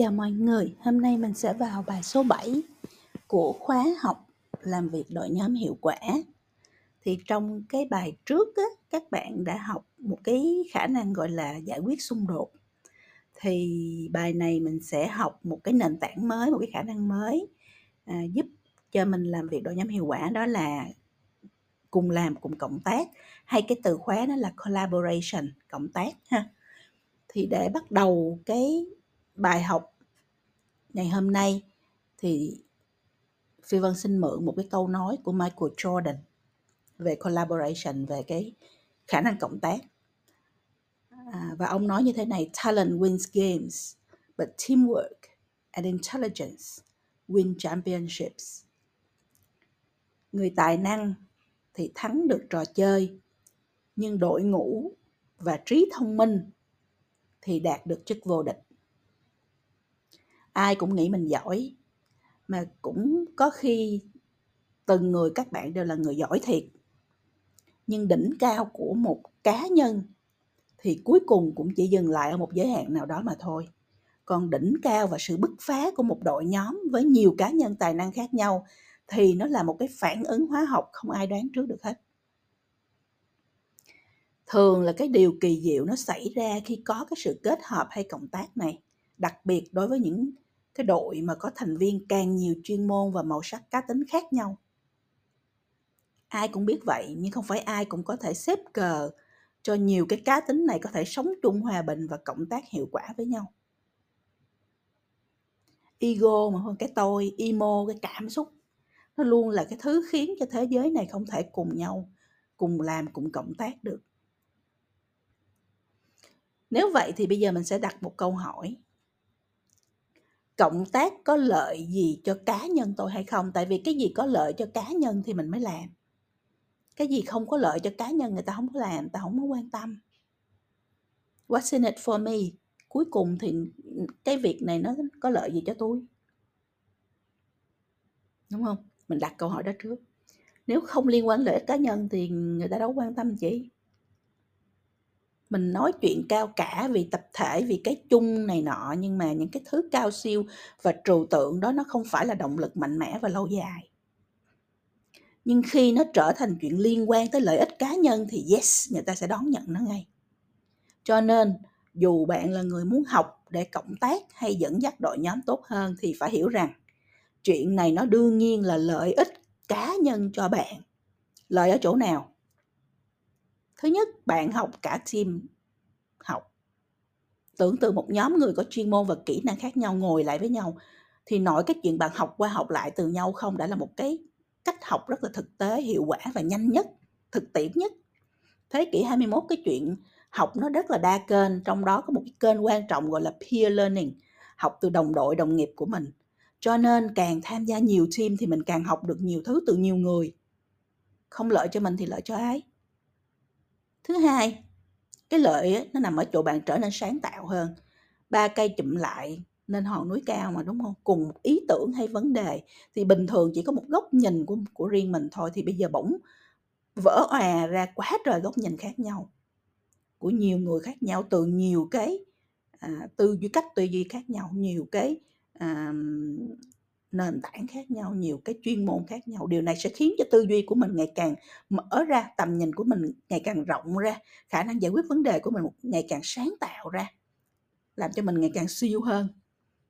Chào mọi người, hôm nay mình sẽ vào bài số 7 của khóa học làm việc đội nhóm hiệu quả. Thì trong cái bài trước á, các bạn đã học một cái khả năng gọi là giải quyết xung đột. Thì bài này mình sẽ học một cái nền tảng mới, một cái khả năng mới à, giúp cho mình làm việc đội nhóm hiệu quả đó là cùng làm, cùng cộng tác. Hay cái từ khóa đó là collaboration, cộng tác ha. Thì để bắt đầu cái bài học ngày hôm nay thì Phi Vân xin mượn một cái câu nói của Michael Jordan về collaboration, về cái khả năng cộng tác. À, và ông nói như thế này, talent wins games, but teamwork and intelligence win championships. Người tài năng thì thắng được trò chơi, nhưng đội ngũ và trí thông minh thì đạt được chức vô địch ai cũng nghĩ mình giỏi. Mà cũng có khi từng người các bạn đều là người giỏi thiệt. Nhưng đỉnh cao của một cá nhân thì cuối cùng cũng chỉ dừng lại ở một giới hạn nào đó mà thôi. Còn đỉnh cao và sự bứt phá của một đội nhóm với nhiều cá nhân tài năng khác nhau thì nó là một cái phản ứng hóa học không ai đoán trước được hết. Thường là cái điều kỳ diệu nó xảy ra khi có cái sự kết hợp hay cộng tác này, đặc biệt đối với những cái đội mà có thành viên càng nhiều chuyên môn và màu sắc cá tính khác nhau. Ai cũng biết vậy, nhưng không phải ai cũng có thể xếp cờ cho nhiều cái cá tính này có thể sống chung, hòa bình và cộng tác hiệu quả với nhau. Ego mà hơn cái tôi, emo, cái cảm xúc, nó luôn là cái thứ khiến cho thế giới này không thể cùng nhau, cùng làm, cùng cộng tác được. Nếu vậy thì bây giờ mình sẽ đặt một câu hỏi cộng tác có lợi gì cho cá nhân tôi hay không? Tại vì cái gì có lợi cho cá nhân thì mình mới làm. Cái gì không có lợi cho cá nhân người ta không có làm ta không có quan tâm. What's in it for me? Cuối cùng thì cái việc này nó có lợi gì cho tôi? Đúng không? Mình đặt câu hỏi đó trước. Nếu không liên quan lợi ích cá nhân thì người ta đâu quan tâm chị mình nói chuyện cao cả vì tập thể, vì cái chung này nọ, nhưng mà những cái thứ cao siêu và trừu tượng đó nó không phải là động lực mạnh mẽ và lâu dài. Nhưng khi nó trở thành chuyện liên quan tới lợi ích cá nhân thì yes, người ta sẽ đón nhận nó ngay. Cho nên, dù bạn là người muốn học để cộng tác hay dẫn dắt đội nhóm tốt hơn thì phải hiểu rằng chuyện này nó đương nhiên là lợi ích cá nhân cho bạn. Lợi ở chỗ nào? Thứ nhất, bạn học cả team học. Tưởng tượng một nhóm người có chuyên môn và kỹ năng khác nhau, ngồi lại với nhau, thì nội cái chuyện bạn học qua học lại từ nhau không đã là một cái cách học rất là thực tế, hiệu quả và nhanh nhất, thực tiễn nhất. Thế kỷ 21 cái chuyện học nó rất là đa kênh, trong đó có một cái kênh quan trọng gọi là peer learning, học từ đồng đội, đồng nghiệp của mình. Cho nên càng tham gia nhiều team thì mình càng học được nhiều thứ từ nhiều người. Không lợi cho mình thì lợi cho ai? Thứ hai cái lợi ấy, nó nằm ở chỗ bạn trở nên sáng tạo hơn. Ba cây chụm lại nên hòn núi cao mà đúng không? Cùng một ý tưởng hay vấn đề thì bình thường chỉ có một góc nhìn của của riêng mình thôi thì bây giờ bỗng vỡ òa ra quá trời góc nhìn khác nhau của nhiều người khác nhau từ nhiều cái à, tư duy cách tư duy khác nhau nhiều cái à, nền tảng khác nhau, nhiều cái chuyên môn khác nhau. Điều này sẽ khiến cho tư duy của mình ngày càng mở ra, tầm nhìn của mình ngày càng rộng ra, khả năng giải quyết vấn đề của mình ngày càng sáng tạo ra, làm cho mình ngày càng siêu hơn.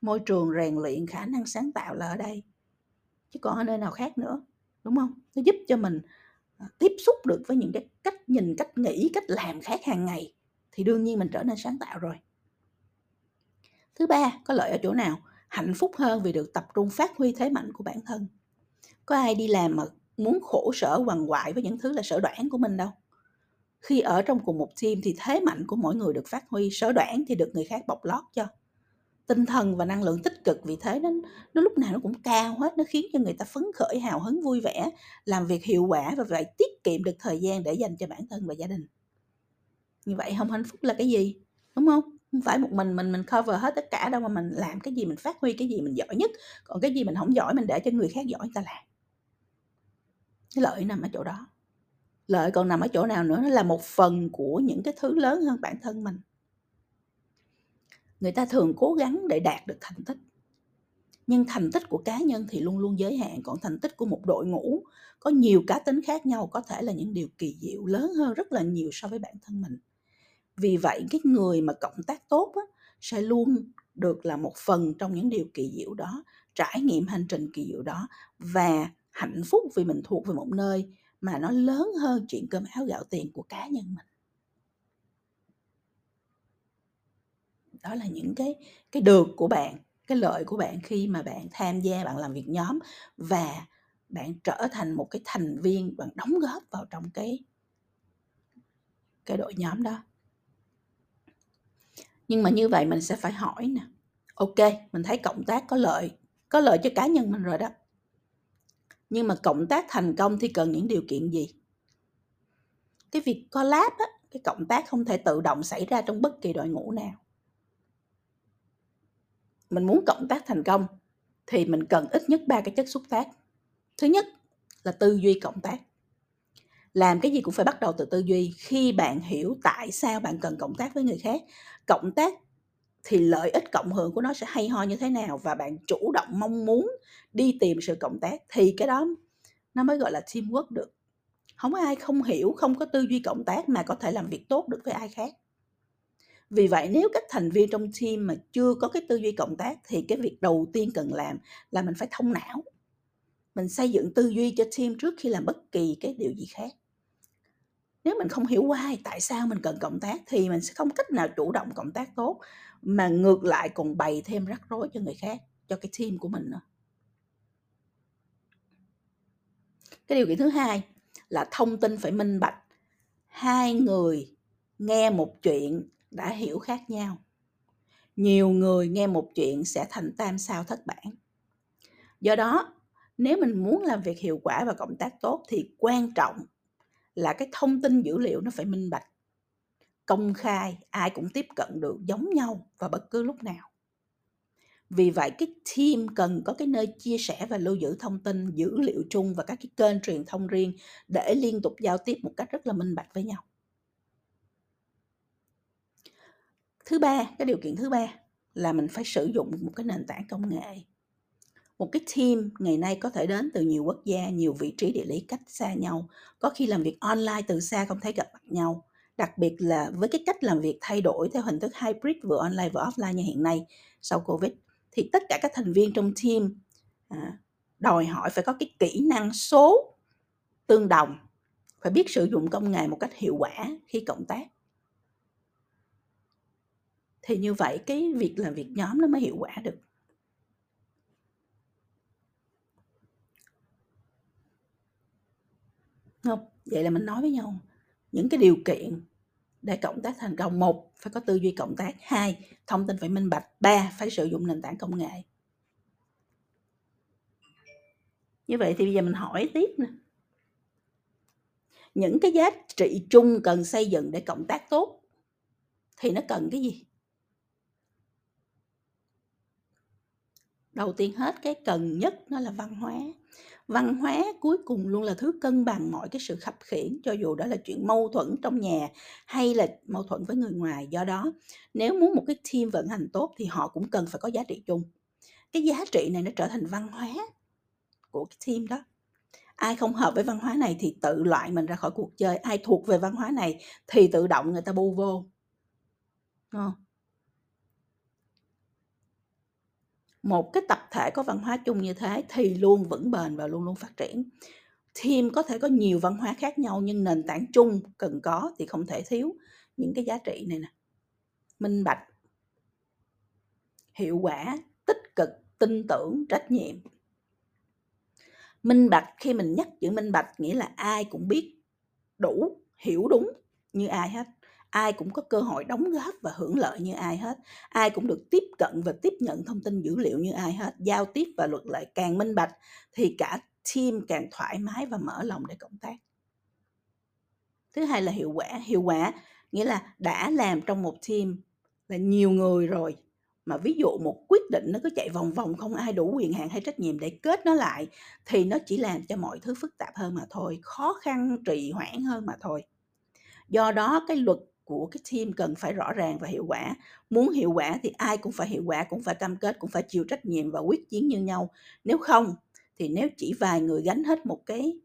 Môi trường rèn luyện khả năng sáng tạo là ở đây, chứ còn ở nơi nào khác nữa, đúng không? Nó giúp cho mình à, tiếp xúc được với những cái cách nhìn, cách nghĩ, cách làm khác hàng ngày, thì đương nhiên mình trở nên sáng tạo rồi. Thứ ba, có lợi ở chỗ nào? Hạnh phúc hơn vì được tập trung phát huy thế mạnh của bản thân. Có ai đi làm mà muốn khổ sở quằn quại với những thứ là sở đoản của mình đâu? Khi ở trong cùng một team thì thế mạnh của mỗi người được phát huy sở đoản thì được người khác bọc lót cho. Tinh thần và năng lượng tích cực vì thế nó, nó lúc nào nó cũng cao hết nó khiến cho người ta phấn khởi hào hứng vui vẻ làm việc hiệu quả và vậy tiết kiệm được thời gian để dành cho bản thân và gia đình. Như vậy không hạnh phúc là cái gì đúng không? Không phải một mình mình mình cover hết tất cả đâu mà mình làm cái gì mình phát huy, cái gì mình giỏi nhất. Còn cái gì mình không giỏi mình để cho người khác giỏi, người ta làm. Cái lợi nằm ở chỗ đó. Lợi còn nằm ở chỗ nào nữa? Nó là một phần của những cái thứ lớn hơn bản thân mình. Người ta thường cố gắng để đạt được thành tích. Nhưng thành tích của cá nhân thì luôn luôn giới hạn, còn thành tích của một đội ngũ, có nhiều cá tính khác nhau, có thể là những điều kỳ diệu, lớn hơn rất là nhiều so với bản thân mình vì vậy cái người mà cộng tác tốt á, sẽ luôn được là một phần trong những điều kỳ diệu đó trải nghiệm hành trình kỳ diệu đó và hạnh phúc vì mình thuộc về một nơi mà nó lớn hơn chuyện cơm áo gạo tiền của cá nhân mình. Đó là những cái cái được của bạn cái lợi của bạn khi mà bạn tham gia bạn làm việc nhóm và bạn trở thành một cái thành viên bạn đóng góp vào trong cái cái đội nhóm đó nhưng mà như vậy mình sẽ phải hỏi nè. Ok, mình thấy cộng tác có lợi có lợi cho cá nhân mình rồi đó. Nhưng mà cộng tác thành công thì cần những điều kiện gì? Cái việc collab á, cái cộng tác không thể tự động xảy ra trong bất kỳ đội ngũ nào. Mình muốn cộng tác thành công thì mình cần ít nhất ba cái chất xúc tác. Thứ nhất là tư duy cộng tác làm cái gì cũng phải bắt đầu từ tư duy. Khi bạn hiểu tại sao bạn cần cộng tác với người khác, cộng tác thì lợi ích cộng hưởng của nó sẽ hay ho như thế nào và bạn chủ động mong muốn đi tìm sự cộng tác thì cái đó nó mới gọi là teamwork được. Không có ai không hiểu, không có tư duy cộng tác mà có thể làm việc tốt được với ai khác. Vì vậy, nếu các thành viên trong team mà chưa có cái tư duy cộng tác thì cái việc đầu tiên cần làm là mình phải thông não. Mình xây dựng tư duy cho team trước khi làm bất kỳ cái điều gì khác nếu mình không hiểu why, tại sao mình cần cộng tác thì mình sẽ không cách nào chủ động cộng tác tốt, mà ngược lại còn bày thêm rắc rối cho người khác, cho cái team của mình nữa. Cái điều kiện thứ hai là thông tin phải minh bạch. Hai người nghe một chuyện đã hiểu khác nhau. Nhiều người nghe một chuyện sẽ thành tam sao thất bản. Do đó, nếu mình muốn làm việc hiệu quả và cộng tác tốt thì quan trọng là cái thông tin dữ liệu nó phải minh bạch, công khai, ai cũng tiếp cận được, giống nhau và bất cứ lúc nào. Vì vậy, cái team cần có cái nơi chia sẻ và lưu giữ thông tin, dữ liệu chung và các cái kênh truyền thông riêng để liên tục giao tiếp một cách rất là minh bạch với nhau. Thứ ba, cái điều kiện thứ ba là mình phải sử dụng một cái nền tảng công nghệ một cái team ngày nay có thể đến từ nhiều quốc gia nhiều vị trí địa lý cách xa nhau. Có khi làm việc online từ xa không thấy gặp mặt nhau. Đặc biệt là với cái cách làm việc thay đổi theo hình thức hybrid vừa online vừa offline như hiện nay sau covid thì tất cả các thành viên trong team à, đòi hỏi phải có cái kỹ năng số tương đồng phải biết sử dụng công nghệ một cách hiệu quả khi cộng tác. Thì như vậy cái việc làm việc nhóm nó mới hiệu quả được. Không, vậy là mình nói với nhau, những cái điều kiện để cộng tác thành công, một, phải có tư duy cộng tác, hai, thông tin phải minh bạch, ba, phải sử dụng nền tảng công nghệ. Như vậy thì bây giờ mình hỏi tiếp nè. Những cái giá trị chung cần xây dựng để cộng tác tốt thì nó cần cái gì? Đầu tiên hết cái cần nhất nó là văn hóa. Văn hóa cuối cùng luôn là thứ cân bằng mọi cái sự khập khiển cho dù đó là chuyện mâu thuẫn trong nhà hay là mâu thuẫn với người ngoài. Do đó, nếu muốn một cái team vận hành tốt thì họ cũng cần phải có giá trị chung. Cái giá trị này nó trở thành văn hóa của cái team đó. Ai không hợp với văn hóa này thì tự loại mình ra khỏi cuộc chơi. Ai thuộc về văn hóa này thì tự động người ta bu vô. Không? Một cái tập thể có văn hóa chung như thế thì luôn vững bền và luôn luôn phát triển. Team có thể có nhiều văn hóa khác nhau nhưng nền tảng chung cần có thì không thể thiếu những cái giá trị này nè. Minh bạch, hiệu quả, tích cực, tin tưởng, trách nhiệm. Minh bạch, khi mình nhắc chữ minh bạch nghĩa là ai cũng biết đủ, hiểu đúng như ai hết ai cũng có cơ hội đóng góp và hưởng lợi như ai hết. Ai cũng được tiếp cận và tiếp nhận thông tin dữ liệu như ai hết, giao tiếp và luật lệ càng minh bạch thì cả team càng thoải mái và mở lòng để cộng tác. Thứ hai là hiệu quả hiệu quả nghĩa là đã làm trong một team là nhiều người rồi, mà ví dụ một quyết định nó cứ chạy vòng vòng, không ai đủ quyền, hạn hay trách nhiệm để kết nó lại thì nó chỉ làm cho mọi thứ phức tạp hơn mà thôi, khó khăn trì hoãn hơn mà thôi. Do đó cái luật của cái team cần phải rõ ràng và hiệu quả. Muốn hiệu quả thì ai cũng phải hiệu quả, cũng phải cam kết, cũng phải chịu trách nhiệm và quyết chiến như nhau. Nếu không thì nếu chỉ vài người gánh hết một cái,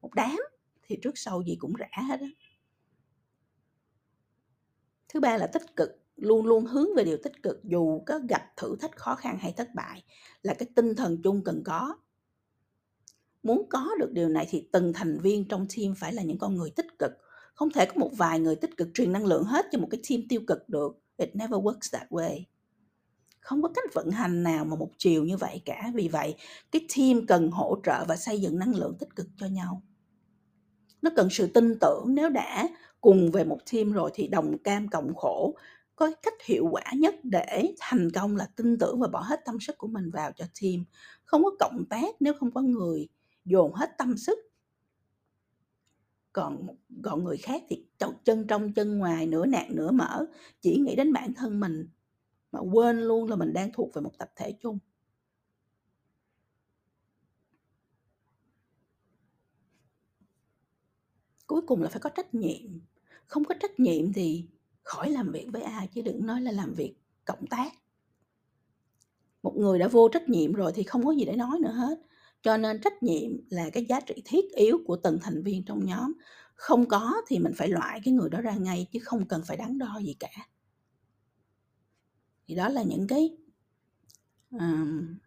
một đám thì trước sau gì cũng rã hết á. Thứ ba là tích cực, luôn luôn hướng về điều tích cực, dù có gặp thử thách khó khăn hay thất bại, là cái tinh thần chung cần có. Muốn có được điều này thì từng thành viên trong team phải là những con người tích cực không thể có một vài người tích cực truyền năng lượng hết cho một cái team tiêu cực được. It never works that way. Không có cách vận hành nào mà một chiều như vậy cả. Vì vậy, cái team cần hỗ trợ và xây dựng năng lượng tích cực cho nhau. Nó cần sự tin tưởng. Nếu đã cùng về một team rồi thì đồng cam cộng khổ. Có cách hiệu quả nhất để thành công là tin tưởng và bỏ hết tâm sức của mình vào cho team. Không có cộng tác nếu không có người dồn hết tâm sức còn còn người khác thì chân trong chân ngoài, nửa nạt nửa mở chỉ nghĩ đến bản thân mình mà quên luôn là mình đang thuộc về một tập thể chung. Cuối cùng là phải có trách nhiệm. Không có trách nhiệm thì khỏi làm việc với ai, chứ đừng nói là làm việc cộng tác. Một người đã vô trách nhiệm rồi thì không có gì để nói nữa hết cho nên trách nhiệm là cái giá trị thiết yếu của từng thành viên trong nhóm. Không có thì mình phải loại cái người đó ra ngay chứ không cần phải đắn đo gì cả. Thì đó là những cái um,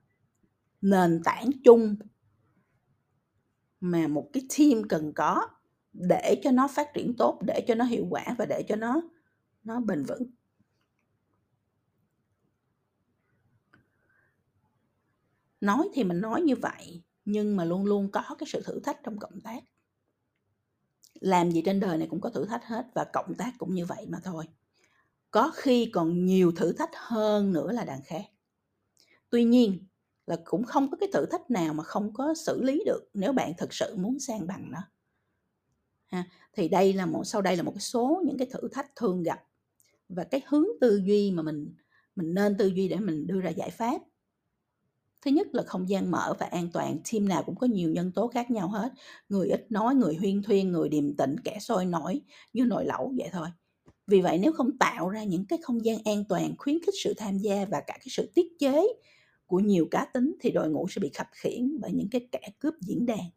nền tảng chung mà một cái team cần có để cho nó phát triển tốt để cho nó hiệu quả và để cho nó nó bền vững. Nói thì mình nói như vậy, nhưng mà luôn luôn có cái sự thử thách trong cộng tác. Làm gì trên đời này cũng có thử thách hết, và cộng tác cũng như vậy mà thôi. Có khi còn nhiều thử thách hơn nữa là đàn khác. Tuy nhiên là cũng không có cái thử thách nào mà không có xử lý được nếu bạn thực sự muốn sang bằng nó. Ha, thì đây là một, sau đây là một cái số những cái thử thách thường gặp. Và cái hướng tư duy mà mình mình nên tư duy để mình đưa ra giải pháp thứ nhất là không gian mở và an toàn, team nào cũng có nhiều nhân tố khác nhau hết. Người ít nói, người huyên thuyên, người điềm tĩnh, kẻ sôi nổi, như nồi lẩu vậy thôi. Vì vậy nếu không tạo ra những cái không gian an toàn, khuyến khích sự tham gia và cả cái sự tiết chế của nhiều cá tính thì đội ngũ sẽ bị khập khiễng bởi những cái kẻ cướp diễn đàn.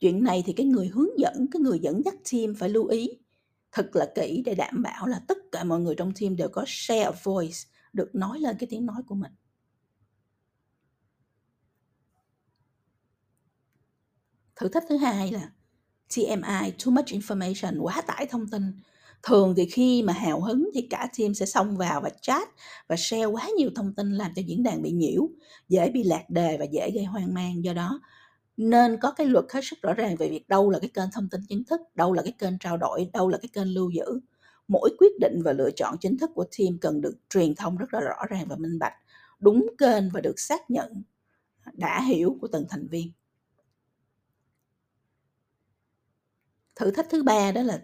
Chuyện này thì cái người hướng dẫn, cái người dẫn dắt team phải lưu ý. Thật là kỹ để đảm bảo là tất cả mọi người trong team đều có share voice, được nói lên cái tiếng nói của mình. Thử thách thứ hai là TMI too much information, quá tải thông tin. Thường thì khi mà hào hứng thì cả team sẽ xông vào và chat và share quá nhiều thông tin làm cho diễn đàn bị nhiễu, dễ bị lạc đề và dễ gây hoang mang. Do đó, nên có cái luật hết sức rõ ràng về việc đâu là cái kênh thông tin chính thức, đâu là cái kênh trao đổi, đâu là cái kênh lưu giữ. Mỗi quyết định và lựa chọn chính thức của team cần được truyền thông rất là rõ ràng và minh bạch, đúng kênh và được xác nhận đã hiểu của từng thành viên. Thử thách thứ ba đó là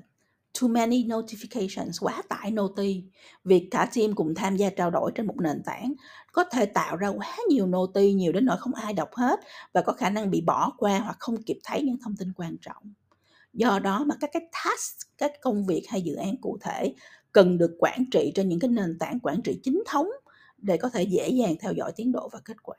too many notifications, quá tải noti. Việc cả team cùng tham gia trao đổi trên một nền tảng có thể tạo ra quá nhiều noti, nhiều đến nỗi không ai đọc hết và có khả năng bị bỏ qua hoặc không kịp thấy những thông tin quan trọng. Do đó mà các cái task, các công việc hay dự án cụ thể cần được quản trị trên những cái nền tảng quản trị chính thống để có thể dễ dàng theo dõi tiến độ và kết quả.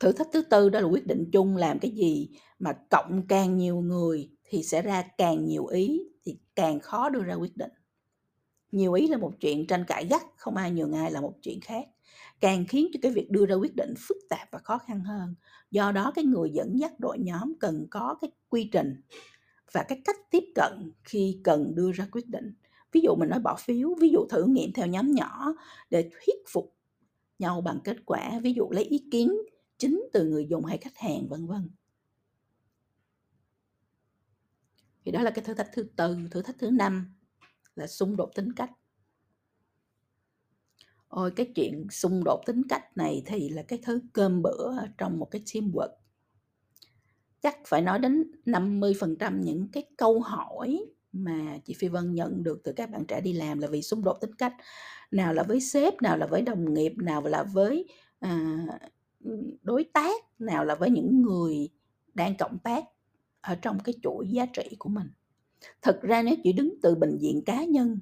Thử thách thứ tư đó là quyết định chung làm cái gì mà cộng càng nhiều người thì sẽ ra càng nhiều ý thì càng khó đưa ra quyết định. Nhiều ý là một chuyện tranh cãi gắt, không ai nhường ai là một chuyện khác. Càng khiến cho cái việc đưa ra quyết định phức tạp và khó khăn hơn. Do đó cái người dẫn dắt đội nhóm cần có cái quy trình và cái cách tiếp cận khi cần đưa ra quyết định. Ví dụ mình nói bỏ phiếu, ví dụ thử nghiệm theo nhóm nhỏ để thuyết phục nhau bằng kết quả. Ví dụ lấy ý kiến chính từ người dùng hay khách hàng vân vân. Thì đó là cái thử thách thứ tư thử thách thứ năm là xung đột tính cách. Ôi cái chuyện xung đột tính cách này thì là cái thứ cơm bữa trong một cái teamwork. Chắc phải nói đến 50% những cái câu hỏi mà chị Phi Vân nhận được từ các bạn trẻ đi làm là vì xung đột tính cách. Nào là với sếp nào là với đồng nghiệp nào là với à, đối tác nào là với những người đang cộng tác ở trong cái chuỗi giá trị của mình. Thực ra nếu chỉ đứng từ bệnh viện cá nhân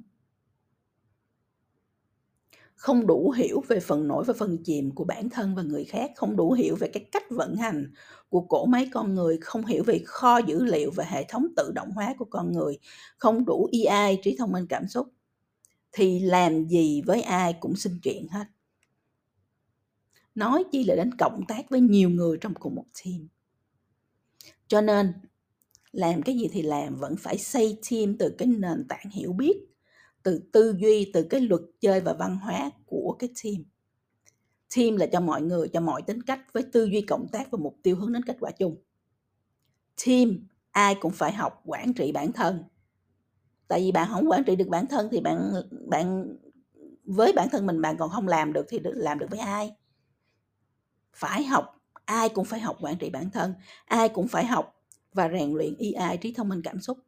không đủ hiểu về phần nổi và phần chìm của bản thân và người khác, không đủ hiểu về cái cách vận hành của cổ máy con người, không hiểu về kho dữ liệu và hệ thống tự động hóa của con người, không đủ AI trí thông minh cảm xúc, thì làm gì với ai cũng xin chuyện hết nói chi là đến cộng tác với nhiều người trong cùng một team. Cho nên, làm cái gì thì làm, vẫn phải xây team từ cái nền tảng hiểu biết, từ tư duy, từ cái luật chơi và văn hóa của cái team. Team là cho mọi người, cho mọi tính cách với tư duy cộng tác và mục tiêu hướng đến kết quả chung. Team, ai cũng phải học quản trị bản thân. Tại vì bạn không quản trị được bản thân thì bạn bạn, với bản thân mình bạn còn không làm được thì làm được với ai? Phải học, ai cũng phải học quản trị bản thân, ai cũng phải học và rèn luyện AI trí thông minh cảm xúc.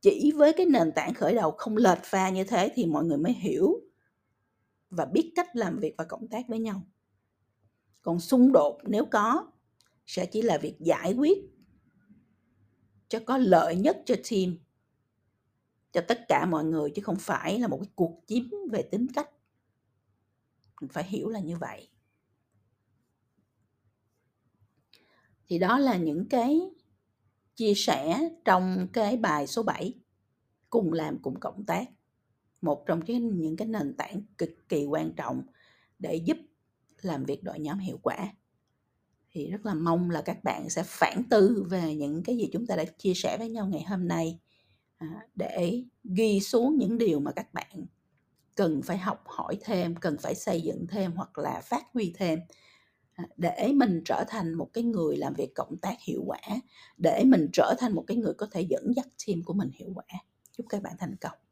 Chỉ với cái nền tảng khởi đầu không lệch pha như thế thì mọi người mới hiểu và biết cách làm việc và cộng tác với nhau. Còn xung đột nếu có sẽ chỉ là việc giải quyết cho có lợi nhất cho team, cho tất cả mọi người chứ không phải là một cái cuộc chiếm về tính cách. Mình phải hiểu là như vậy. Thì đó là những cái chia sẻ trong cái bài số 7 cùng làm cùng cộng tác. Một trong cái, những cái nền tảng cực kỳ quan trọng để giúp làm việc đội nhóm hiệu quả. Thì rất là mong là các bạn sẽ phản tư về những cái gì chúng ta đã chia sẻ với nhau ngày hôm nay à, để ghi xuống những điều mà các bạn cần phải học hỏi thêm, cần phải xây dựng thêm hoặc là phát huy thêm. À, để mình trở thành một cái người làm việc cộng tác hiệu quả, để mình trở thành một cái người có thể dẫn dắt team của mình hiệu quả. Chúc các bạn thành công.